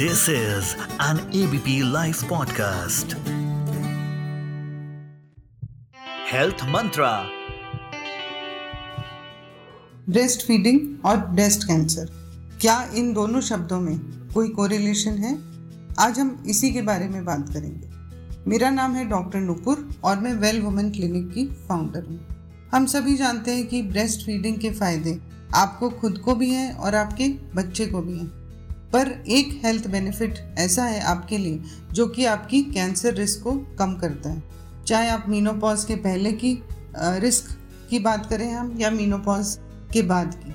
This is an ABP Life podcast. Health Mantra. Breast feeding और breast cancer क्या इन दोनों शब्दों में कोई कोरिलेशन है? आज हम इसी के बारे में बात करेंगे। मेरा नाम है डॉक्टर नुपुर और मैं वेल वुमेन क्लिनिक की फाउंडर हूँ। हम सभी जानते हैं कि ब्रेस्ट फीडिंग के फ़ायदे आपको खुद को भी हैं और आपके बच्चे को भी हैं। पर एक हेल्थ बेनिफिट ऐसा है आपके लिए जो कि आपकी कैंसर रिस्क को कम करता है। चाहे आप मीनोपॉज के पहले की रिस्क की बात करें हम या मीनोपॉज के बाद की।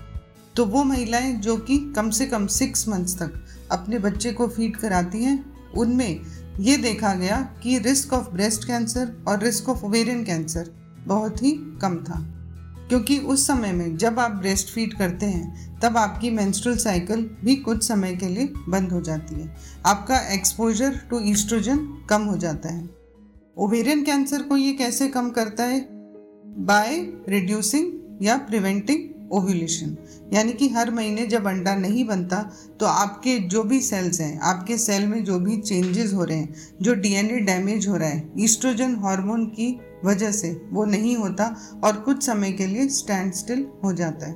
तो वो महिलाएँ जो कि कम से कम सिक्स मंथ्स तक अपने बच्चे को फ़ीड कराती हैं, उनमें ये देखा गया कि रिस्क ऑफ़ ब्रेस्ट कैंसर और रिस्क ऑफ़ ओवेरियन कैंसर बहुत ही कम था। क्योंकि उस समय में जब आप ब्रेस्ट फ़ीड करते हैं, तब आपकी मेंस्ट्रुअल साइकिल भी कुछ समय के लिए बंद हो जाती है। आपका एक्सपोजर टू ईस्ट्रोजन कम हो जाता है। ओवेरियन कैंसर को ये कैसे कम करता है? बाय रिड्यूसिंग या प्रिवेंटिंग ओव्यूलेशन यानी कि हर महीने जब अंडा नहीं बनता तो आपके जो भी सेल्स हैं, आपके सेल में जो भी चेंजेस हो रहे हैं, जो डीएनए डैमेज हो रहा है ईस्ट्रोजन हार्मोन की वजह से वो नहीं होता और कुछ समय के लिए स्टैंड स्टिल हो जाता है।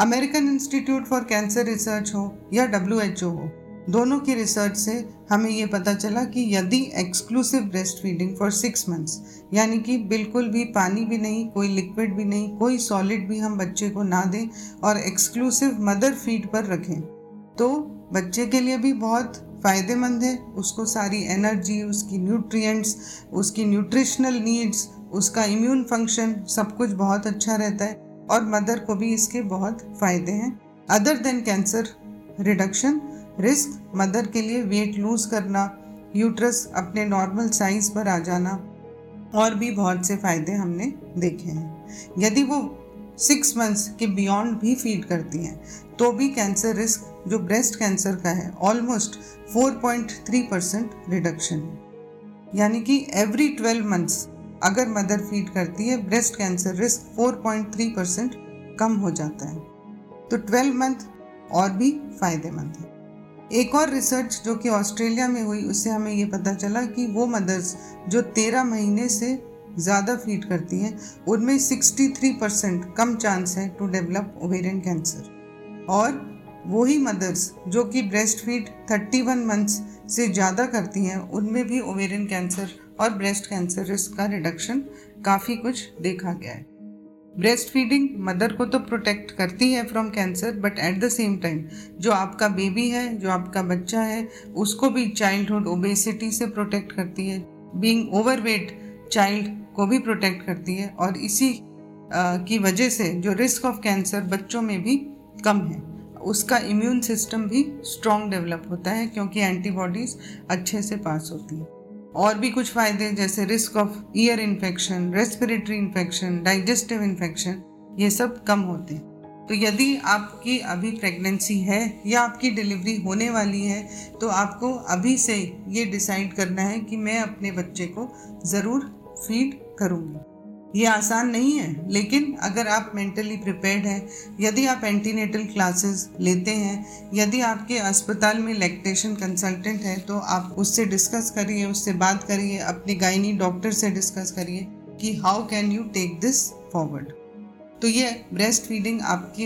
American Institute for Cancer Research हो या WHO हो दोनों की रिसर्च से हमें ये पता चला कि यदि exclusive breast feeding for six months यानी कि बिल्कुल भी पानी भी नहीं, कोई लिक्विड भी नहीं, कोई सॉलिड भी हम बच्चे को ना दें और एक्सक्लूसिव मदर फ़ीड पर रखें तो बच्चे के लिए भी बहुत फ़ायदेमंद है। उसको सारी एनर्जी उसकी न्यूट्रिएंट्स उसकी न्यूट्रिशनल नीड्स उसका इम्यून फ़ंक्शन सब कुछ बहुत अच्छा रहता है और मदर को भी इसके बहुत फ़ायदे हैं। Other than cancer reduction risk, mother के लिए वेट लूज करना, यूट्रस अपने नॉर्मल साइज़ पर आ जाना, और भी बहुत से फ़ायदे हमने देखे हैं। यदि वो सिक्स मंथ्स के बियॉन्ड भी फ़ीड करती हैं तो भी कैंसर रिस्क जो ब्रेस्ट कैंसर का है ऑलमोस्ट 4.3 परसेंट रिडक्शन है। यानी कि एवरी 12 मंथ्स अगर मदर फ़ीड करती है ब्रेस्ट कैंसर रिस्क 4.3 परसेंट कम हो जाता है। तो 12 मंथ और भी फ़ायदेमंद है। एक और रिसर्च जो कि ऑस्ट्रेलिया में हुई, उससे हमें ये पता चला कि वो मदर्स जो तेरह महीने से ज़्यादा फ़ीड करती हैं, उनमें 63 परसेंट कम चांस है टू डेवलप ओवेरियन कैंसर और वही मदर्स जो कि ब्रेस्ट फ़ीड 31 मंथ्स से ज़्यादा करती हैं, उनमें भी ओवेरियन कैंसर और ब्रेस्ट कैंसर रिस्क का रिडक्शन काफ़ी कुछ देखा गया है। ब्रेस्ट फीडिंग मदर को तो प्रोटेक्ट करती है from cancer but at the same time जो आपका बेबी है जो आपका बच्चा है उसको भी चाइल्डहुड ओबेसिटी से प्रोटेक्ट करती है। बीइंग ओवरवेट चाइल्ड को भी प्रोटेक्ट करती है और इसी आ, की वजह से जो रिस्क ऑफ़ कैंसर बच्चों में भी कम है। उसका इम्यून सिस्टम भी स्ट्रॉन्ग डेवलप होता है क्योंकि एंटीबॉडीज़ अच्छे से पास होती हैं। और भी कुछ फ़ायदे जैसे risk of ear infection respiratory infection digestive infection ये सब कम होते हैं। तो यदि आपकी अभी प्रेगनेंसी है या आपकी डिलीवरी होने वाली है तो आपको अभी से ये डिसाइड करना है कि मैं अपने बच्चे को ज़रूर फ़ीड करूँगी। ये आसान नहीं है, लेकिन अगर आप मेंटली प्रिपेयर्ड हैं, यदि आप एंटीनेटल क्लासेस लेते हैं, यदि आपके अस्पताल में लैक्टेशन कंसल्टेंट है तो आप उससे डिस्कस करिए, उससे बात करिए, अपने गायनी डॉक्टर से डिस्कस करिए कि how can you take this forward तो ये ब्रेस्ट फीडिंग आपके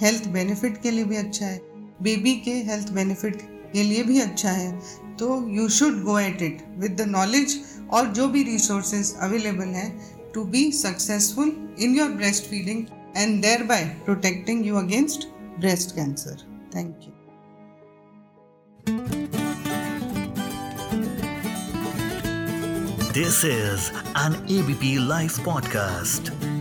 हेल्थ बेनिफिट के लिए भी अच्छा है बेबी के हेल्थ बेनिफिट के लिए भी अच्छा है तो you should go at it with the knowledge और जो भी रिसोर्सेज अवेलेबल हैं to be successful in your breastfeeding and thereby protecting you against breast cancer. Thank you. This is an ABP Life podcast.